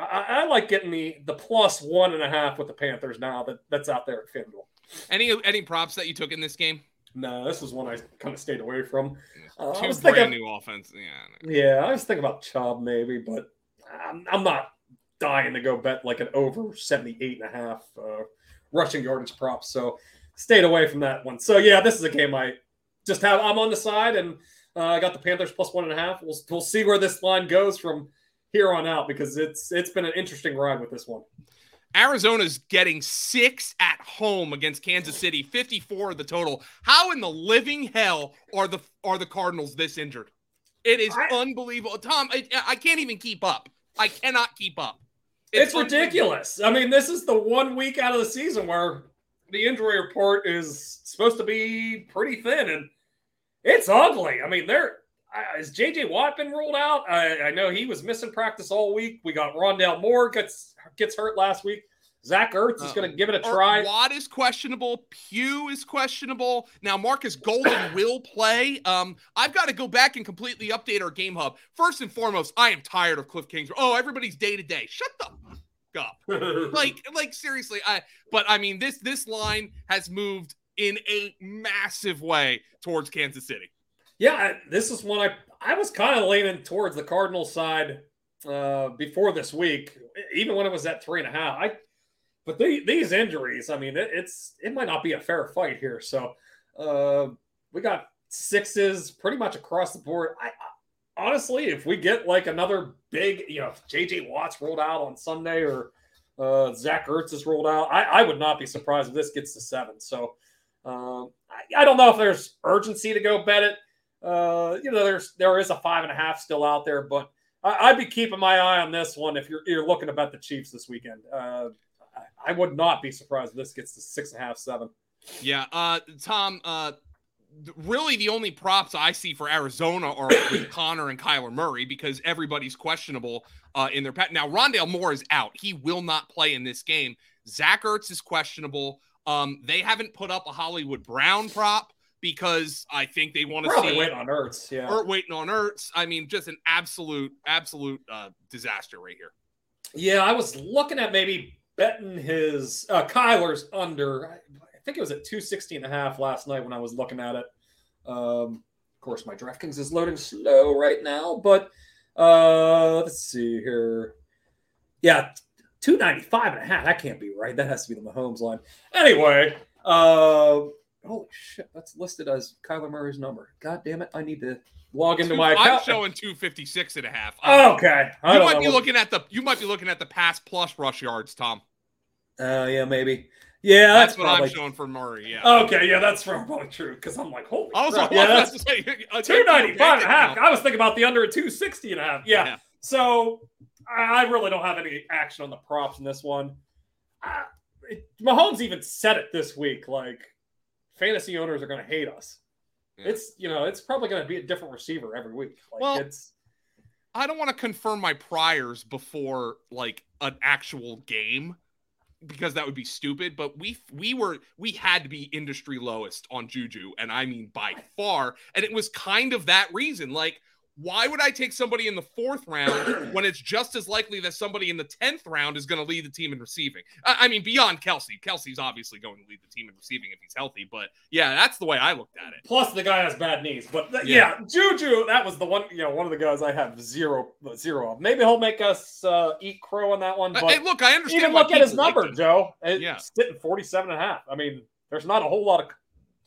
I, I, like getting the the plus one and a half with the Panthers now that that's out there at FanDuel. Any any props that you took in this game? No, this was one I kind of stayed away from. Uh, Two brand thinking, new offense. Yeah. Yeah, I was thinking about Chubb maybe, but I'm, I'm not dying to go bet like an over 78 and a half uh, rushing yardage props. So stayed away from that one. So yeah, this is a game I just have. I'm on the side and uh, I got the Panthers plus one and a half. We'll, we'll see where this line goes from here on out because it's it's been an interesting ride with this one. Arizona's getting six at home against Kansas City, 54 of the total. How in the living hell are the are the Cardinals this injured? It is I, unbelievable. Tom, I, I, can't even keep up. I cannot keep up. It's, it's ridiculous. I mean, this is the one week out of the season where the injury report is supposed to be pretty thin, and it's ugly. I mean, there is JJ Watt been ruled out? I, I, know he was missing practice all week. We got Rondale Moore gets gets hurt last week. Zach Ertz is Uh, going to give it a try. Watt is questionable. Pugh is questionable. Now Marcus Golden will play. Um, I've got to go back and completely update our game hub. First and foremost, I am tired of Cliff Kings. Oh, everybody's day to day. Shut the fuck up. Like, like seriously. I. But I mean, this this line has moved in a massive way towards Kansas City. Yeah, this is one I I was kind of leaning towards the Cardinals side uh, before this week, even when it was at three and a half. I but the, these injuries, I mean, it, it's it might not be a fair fight here. So uh, we got sixes pretty much across the board. I, I honestly, if we get like another big, you know, JJ Watts rolled out on Sunday or uh, Zach Ertz is rolled out, I, I would not be surprised if this gets to seven. So um, I, I don't know if there's urgency to go bet it. Uh, you know, there's there is a five and a half still out there, but I, I'd be keeping my eye on this one if you're you're looking to bet the Chiefs this weekend. Uh, I, I would not be surprised if this gets to six and a half, seven. Yeah, uh, Tom. Uh, really, the only props I see for Arizona are with Conner and Kyler Murray because everybody's questionable uh, in their pet. Now, Rondale Moore is out; he will not play in this game. Zach Ertz is questionable. Um, they haven't put up a Hollywood Brown prop because I think they want to see waiting on Ertz. Yeah. Ert waiting on Ertz. I mean, just an absolute, absolute uh, disaster right here. Yeah, I was looking at maybe betting his uh, Kyler's under. I, I think it was at 260 and a half last night when I was looking at it. Um, of course, my DraftKings is loading slow right now, but uh, let's see here. Yeah, 295 and a half. That can't be right. That has to be the Mahomes line. Anyway, uh, holy shit, that's listed as Kyler Murray's number. God damn it. I need to log into my account. I'm showing 256 and a half. Uh, Okay. I you might know be looking at the you might be looking at the pass plus rush yards, Tom. Uh, yeah, maybe. Yeah, That's, that's, what probably. I'm showing for Murray. Yeah. Okay, yeah, that's probably true. Because I'm like, holy I was crap. like, yeah, that's say, uh, 295 and a half. I was thinking about the under at 260 and a half. Yeah. So I I really don't have any action on the props in this one. Uh, it, Mahomes even said it this week. Like, fantasy owners are going to hate us. Yeah. It's, you know, it's probably going to be a different receiver every week. Like, Well, it's, I don't want to confirm my priors before like an actual game because that would be stupid. But we we were we had to be industry lowest on Juju, and I mean by far. And it was kind of that reason. Like, why would I take somebody in the fourth round when it's just as likely that somebody in the tenth round is going to lead the team in receiving? I, I mean, beyond Kelce, Kelce's obviously going to lead the team in receiving if he's healthy. But yeah, that's the way I looked at it. Plus, the guy has bad knees. But th- yeah. Yeah. Juju, that was the one. You know, one of the guys I have zero zero of. Maybe he'll make us uh, eat crow on that one. But hey, look, I understand. even look at his people like number. Joe. It's Yeah. sitting 47 and a half. I mean, there's not a whole lot of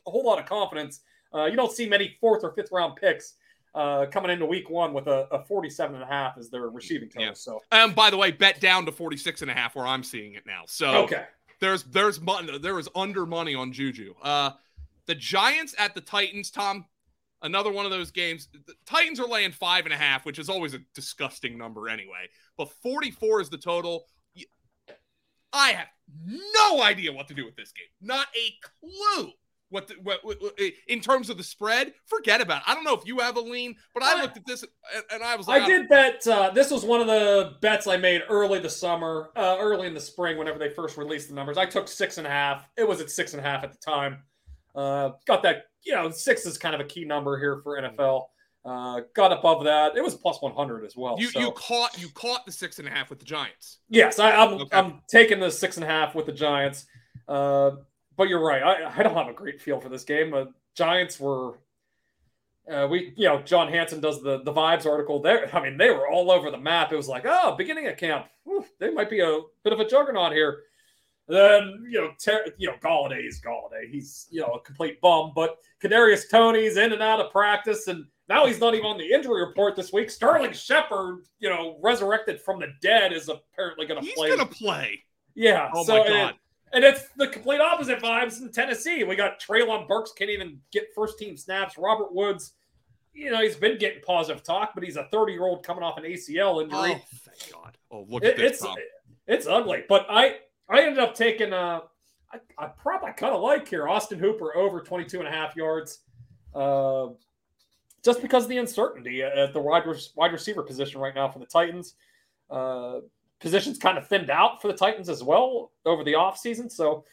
a whole lot of confidence. Uh, you don't see many fourth or fifth round picks uh, coming into week one with a, a 47 and a half as their receiving total. Yeah. So Um, by the way, bet down to 46 and a half where I'm seeing it now. So okay, there's there's money there is under money on Juju. Uh the Giants at the Titans, Tom. Another one of those games. The Titans are laying five and a half, which is always a disgusting number anyway. But 44 is the total. I have no idea what to do with this game. Not a clue. What, the, what, what- what- in terms of the spread? Forget about it. I don't know if you have a lean, but I I- looked at this and, and I was like, I did bet. Uh, this was one of the bets I made early the summer, uh, early in the spring, whenever they first released the numbers. I took six and a half. It was at six and a half at the time. Uh, got that. You know, six is kind of a key number here for NFL. Uh, got above that. It was plus 100 as well. You so. you caught you caught the six and a half with the Giants. Yes, I, I'm Okay. I'm taking the six and a half with the Giants. Uh, but you're right. I, I don't have a great feel for this game. Uh, Giants were. Uh, we, you know, John Hansen does the the vibes article. There, I mean, they were all over the map. It was like, oh, beginning of camp, they might be a bit of a juggernaut here. Then, you know, ter- you know, Golladay is Golladay. He's you know a complete bum. But Kadarius Toney's in and out of practice, and now he's not even on the injury report this week. Sterling Shepard, you know, resurrected from the dead, is apparently going to play. He's play. gonna play. Yeah. Oh so my and- god. And it's the complete opposite vibes in Tennessee. We got Treylon Burks can't even get first team snaps. Robert Woods, you know, he's been getting positive talk, but he's a 30 year old coming off an ACL Oh, injury. thank God. Oh, look It- at this. it's it's ugly. But I I ended up taking uh I, I probably kind of like here Austin Hooper over 22 and a half yards. Uh, just because of the uncertainty at the wide, wide receiver position right now for the Titans. Uh, positions kind of thinned out for the Titans as well over the offseason. So,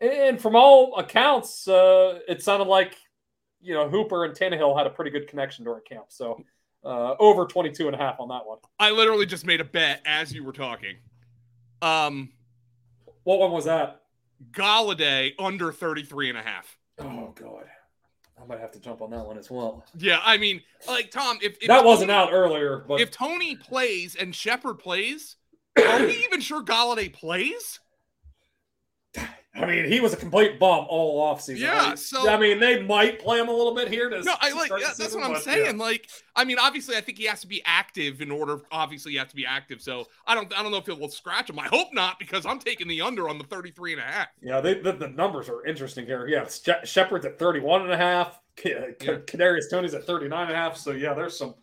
and from all accounts, uh, it sounded like, you know, Hooper and Tannehill had a pretty good connection during camp. So, uh, over 22 and a half on that one. I literally just made a bet as you were talking. Um, what one was that? Golladay under 33 and a half. Oh, God. I might have to jump on that one as well. Yeah, I mean, like Tom, if, if that wasn't out earlier, but if Toney plays and Shepard plays, are we even sure Golladay plays? I mean, he was a complete bum all offseason. Yeah, right? so I mean, they might play him a little bit here. To, no, I like yeah, that's season, what I'm but, saying. yeah. Like, I mean, obviously, I think he has to be active in order. Obviously, you have to be active. So I don't, I don't know if it will scratch him. I hope not because I'm taking the under on the 33 and a half. Yeah, they, the, the numbers are interesting here. Yeah, She- Shepard's at 31 and a half. K- K- Kadarius Toney's at 39 and a half. So yeah, there's some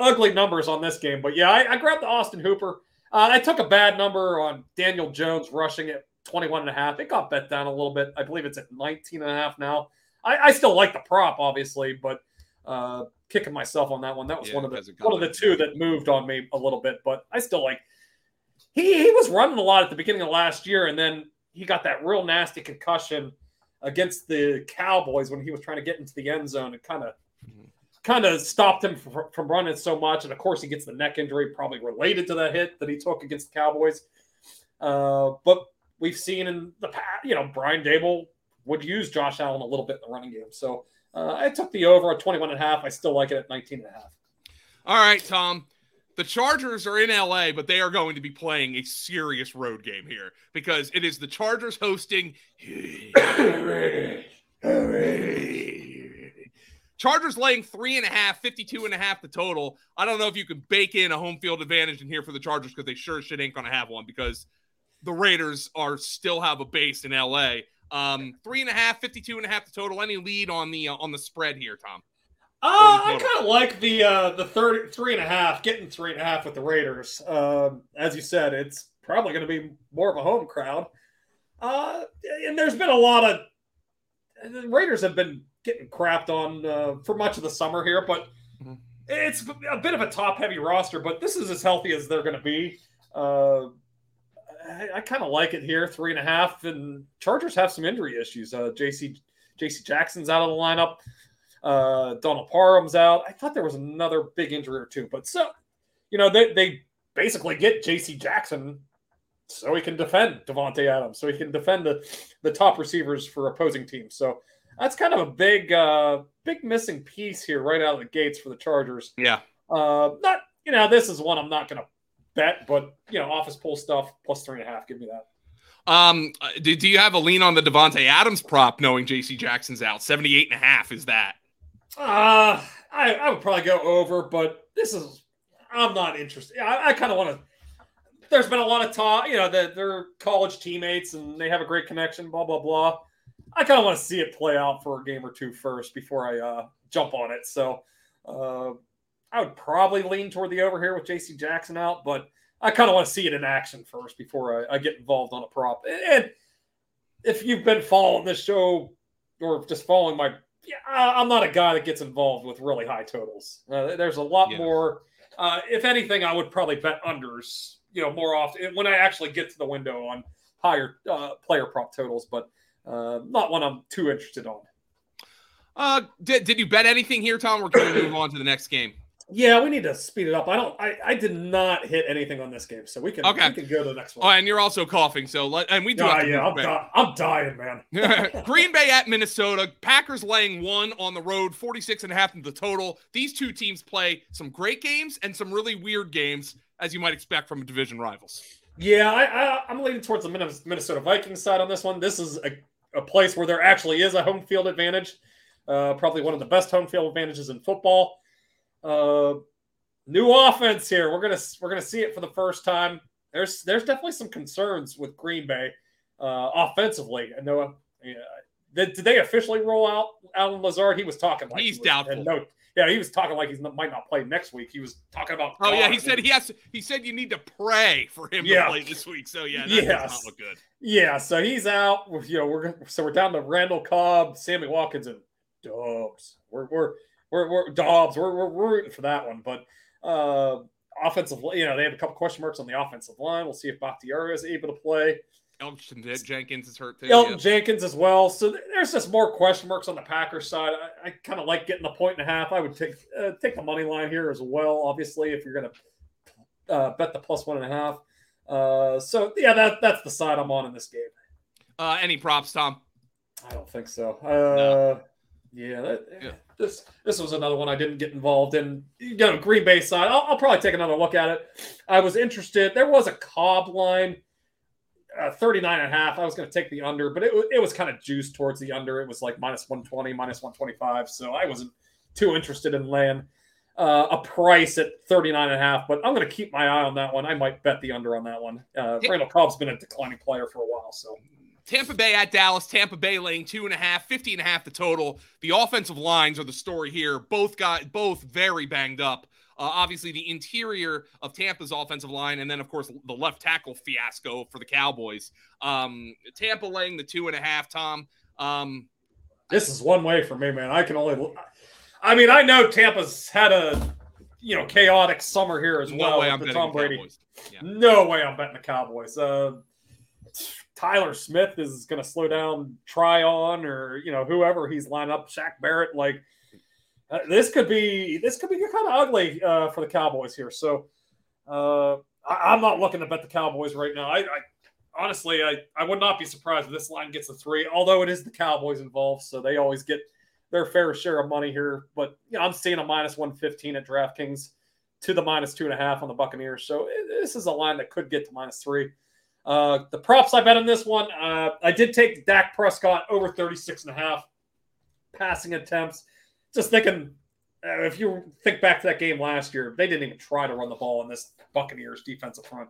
ugly numbers on this game. But yeah, I, I grabbed the Austin Hooper. Uh, I took a bad number on Daniel Jones rushing at 21 and a half. It got bet down a little bit. I believe it's at 19 and a half now. I, I still like the prop, obviously, but uh, kicking myself on that one. That was Yeah, one of the because it got one of the two that moved on me a little bit, but I still like. He he was running a lot at the beginning of last year, and then he got that real nasty concussion against the Cowboys when he was trying to get into the end zone and kind of. Kind of stopped him from, from running so much. And of course, he gets the neck injury, probably related to that hit that he took against the Cowboys. Uh, but we've seen in the past, you know, Brian Daboll would use Josh Allen a little bit in the running game. So uh, I took the over at 21 and a half. I still like it at 19 and a half. All right, Tom. The Chargers are in LA, but they are going to be playing a serious road game here because it is the Chargers hosting. Chargers laying three and a half, 52 and a half the total. I don't know if you can bake in a home field advantage in here for the Chargers because they sure shit ain't going to have one because the Raiders are still have a base in LA. Um, three and a half, 52 and a half the total. Any lead on the uh, on the spread here, Tom? Uh, I kind of like the uh, the third three and a half, getting three and a half with the Raiders. Um, as you said, it's probably going to be more of a home crowd. Uh, and there's been a lot of the Raiders have been getting crapped on uh, for much of the summer here, but Mhm. it's a bit of a top heavy roster. But this is as healthy as they're going to be. Uh, I, I kind of like it here, three and a half. And Chargers have some injury issues. Uh, JC JC Jackson's out of the lineup. Uh, Donald Parham's out. I thought there was another big injury or two, but so you know they they basically get J.C. Jackson so he can defend Davante Adams, so he can defend the the top receivers for opposing teams. So that's kind of a big uh, big missing piece here right out of the gates for the Chargers. Yeah. Uh, not you know this is one I'm not going to bet, but you know office pool stuff plus three and a half. Give me that. Um, uh, do, do you have a lean on the Davante Adams prop knowing JC Jackson's out? 78 and a half is that? Uh, I, I would probably go over, but this is I'm not interested. I, I kind of want to. There's been a lot of talk, you know, that they're college teammates and they have a great connection, blah blah blah. I kind of want to see it play out for a game or two first before I uh, jump on it. So uh, I would probably lean toward the over here with J.C. Jackson out, but I kind of want to see it in action first before I, I get involved on a prop. And if you've been following this show or just following my yeah, I- I'm not a guy that gets involved with really high totals. Uh, there's a lot Yeah. more. Uh, if anything, I would probably bet unders. You know, more often when I actually get to the window on higher uh, player prop totals, but uh, not one I'm too interested on. Uh, did, did you bet anything here, Tom? We're going to move on to the next game? Yeah, we need to speed it up. I don't. I, I did not hit anything on this game, so we can Okay. we can go to the next Oh, one. and you're also coughing, so let and we do. to yeah, I'm, di- I'm dying, man. Green Bay at Minnesota. Packers laying one on the road, 46 and a half in the total. These two teams play some great games and some really weird games, as you might expect from division rivals. Yeah, I, I, I'm leaning towards the Minnesota Vikings side on this one. This is a, a place where there actually is a home field advantage. Uh, probably one of the best home field advantages in football. Uh, new offense here. We're gonna we're gonna see it for the first time. There's there's definitely some concerns with Green Bay uh, offensively. I know. Uh, did, did they officially roll out Allen Lazard? He was talking like He's doubtful. and No, yeah, he was talking like he might not play next week. He was talking about. Oh yeah, he said he has. To, he said you need to pray for him Yeah. to play this week. So yeah, that Yes. does not look good. Yeah, so he's out. You know, we're so we're down to Randall Cobb, Sammy Watkins, and Doubs. We're we're we're, we're Doubs. We're, we're we're rooting for that one, but uh, offensive, you know, they have a couple question marks on the offensive line. We'll see if Bakhtiari is able to play. Elgton Jenkins is hurt too. Elgton yeah. Jenkins as well. So there's just more question marks on the Packers side. I, I kind of like getting the point and a half. I would take uh, take the money line here as well. Obviously, if you're going to uh, bet the plus one and a half. Uh, so yeah, that that's the side I'm on in this game. Uh, any props, Tom? I don't think so. Uh, no. Yeah, that, yeah, this this was another one I didn't get involved in. You know, Green Bay side. I'll, I'll probably take another look at it. I was interested. There was a Cobb line uh, 39 and a half. I was going to take the under, but it, it was kind of juiced towards the under. It was like minus 120, minus 125. So I wasn't too interested in laying uh, a price at 39 and a half, but I'm going to keep my eye on that one. I might bet the under on that one. Uh, Randall Cobb's been a declining player for a while. So Tampa Bay at Dallas, Tampa Bay laying two and a half, 50 and a half the total. The offensive lines are the story here. Both got both very banged up. Uh, obviously, the interior of Tampa's offensive line, and then, of course, the left tackle fiasco for the Cowboys. Um, Tampa laying the two and a half, Tom. Um, this is one way for me, man. I can only. I mean, I know Tampa's had a you know chaotic summer here as no well way I'm with Tom Brady. Yeah. No way I'm betting the Cowboys. Uh, Tyler Smith is going to slow down Tryon or you know whoever he's lined up. Shaq Barrett, like uh, this could be this could be kind of ugly uh, for the Cowboys here. So uh, I, am not looking to bet the Cowboys right now. I, I honestly I, I would not be surprised if this line gets a three. Although it is the Cowboys involved, so they always get their fair share of money here. But you know, I'm seeing a minus 115 at DraftKings to the minus two and a half on the Buccaneers. So it, this is a line that could get to minus three. Uh, the props I bet on this one, uh, I did take Dak Prescott over 36 and a half passing attempts just thinking, uh, if you think back to that game last year, they didn't even try to run the ball in this Buccaneers defensive front.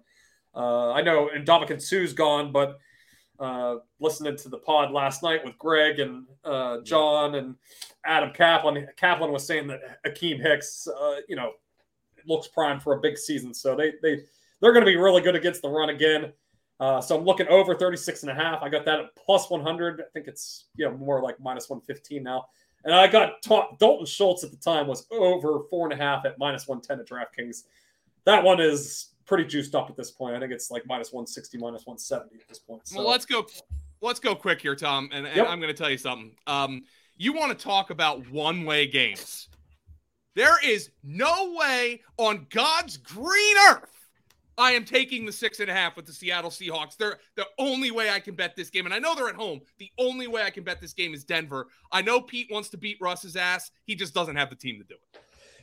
Uh, I know Ndamukong Suh's gone, but uh, listening to the pod last night with Greg and uh, John and Adam Kaplan, Kaplan was saying that Akiem Hicks, uh, you know, looks primed for a big season. So they they they're going to be really good against the run again. Uh, so I'm looking over 36 and a half. I got that at plus 100. I think it's you know more like minus 115 now. And I got taught Dalton Schultz at the time was over four and a half at minus 110 at DraftKings. That one is pretty juiced up at this point. I think it's like minus 160, minus 170 at this point. So. Well, let's go. Let's go quick here, Tom. And, and yep. I'm going to tell you something. Um, you want to talk about one way games. There is no way on God's green earth I am taking the six and a half with the Seattle Seahawks. They're the only way I can bet this game, and I know they're at home. The only way I can bet this game is Denver. I know Pete wants to beat Russ's ass. He just doesn't have the team to do it.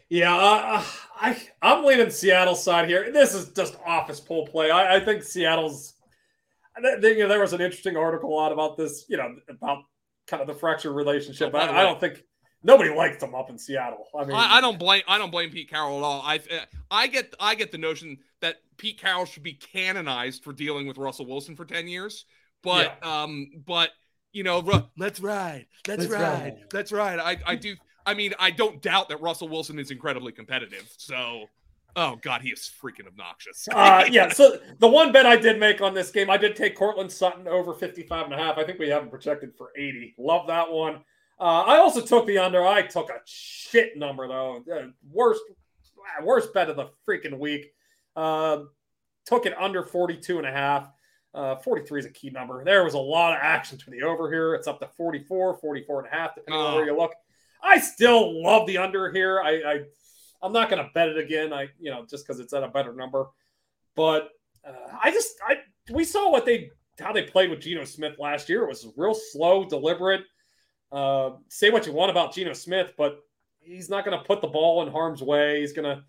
Yeah, uh, I I'm leaning Seattle side here. This is just office pool play. I, I think Seattle's. Think, you know, there was an interesting article out about this. You know about kind of the fracture relationship. Oh, I, I don't think nobody liked them up in Seattle. I mean, I, I, don't blame I don't blame Pete Carroll at all. I I get I get the notion that Pete Carroll should be canonized for dealing with Russell Wilson for ten years, but yeah. um, but you know, let's ride, let's, let's ride, ride, let's ride. I I do. I mean, I don't doubt that Russell Wilson is incredibly competitive. So. Oh God, he is freaking obnoxious. uh, yeah. So the one bet I did make on this game, I did take Courtland Sutton over 55 and a half. I think we have him projected for 80. Love that one. Uh, I also took the under. I took a shit number though. worst, worst bet of the freaking week. Uh, took it under 42 and a half. Uh, 43 is a key number. There was a lot of action to the over here. It's up to 44, 44 and a half, depending on where you look. I still love the under here. I, I I'm not going to bet it again. I, you know, just because it's at a better number. But uh, I just, I we saw what they how they played with Geno Smith last year. It was real slow, deliberate. Uh, say what you want about Geno Smith, but he's not going to put the ball in harm's way. He's going to,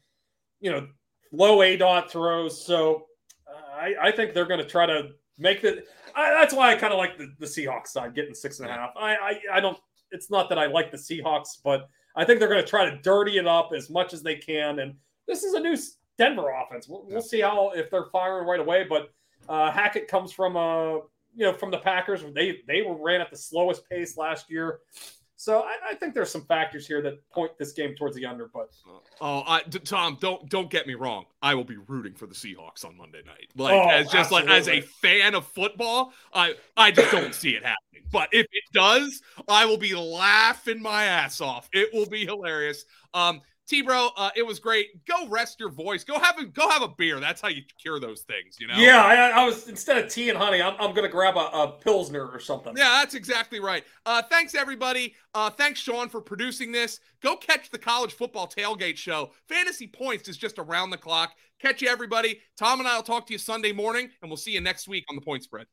you know, low A dot throws. So uh, I, I, think they're going to try to make the. I, that's why I kind of like the, the Seahawks side getting six and a half. I, I, I don't. It's not that I like the Seahawks, but I think they're going to try to dirty it up as much as they can. And this is a new Denver offense. We'll, we'll see how if they're firing right away. But uh, Hackett comes from a you know, from the Packers. They they were ran at the slowest pace last year. So I, I, think there's some factors here that point this game towards the under. But oh, I, Tom, don't don't get me wrong. I will be rooting for the Seahawks on Monday night. Like oh, as just absolutely. like as a fan of football, I I just don't see it happening. But if it does, I will be laughing my ass off. It will be hilarious. Um, T bro, uh, it was great. Go rest your voice. Go have a go have a beer. That's how you cure those things, you know. Yeah, I, I was instead of tea and honey, I'm, I'm gonna grab a, a pilsner or something. Yeah, that's exactly right. Uh, thanks everybody. Uh, thanks Sean for producing this. Go catch the college football tailgate show. Fantasy Points is just around the clock. Catch you everybody. Tom and I will talk to you Sunday morning, and we'll see you next week on the Point Spread.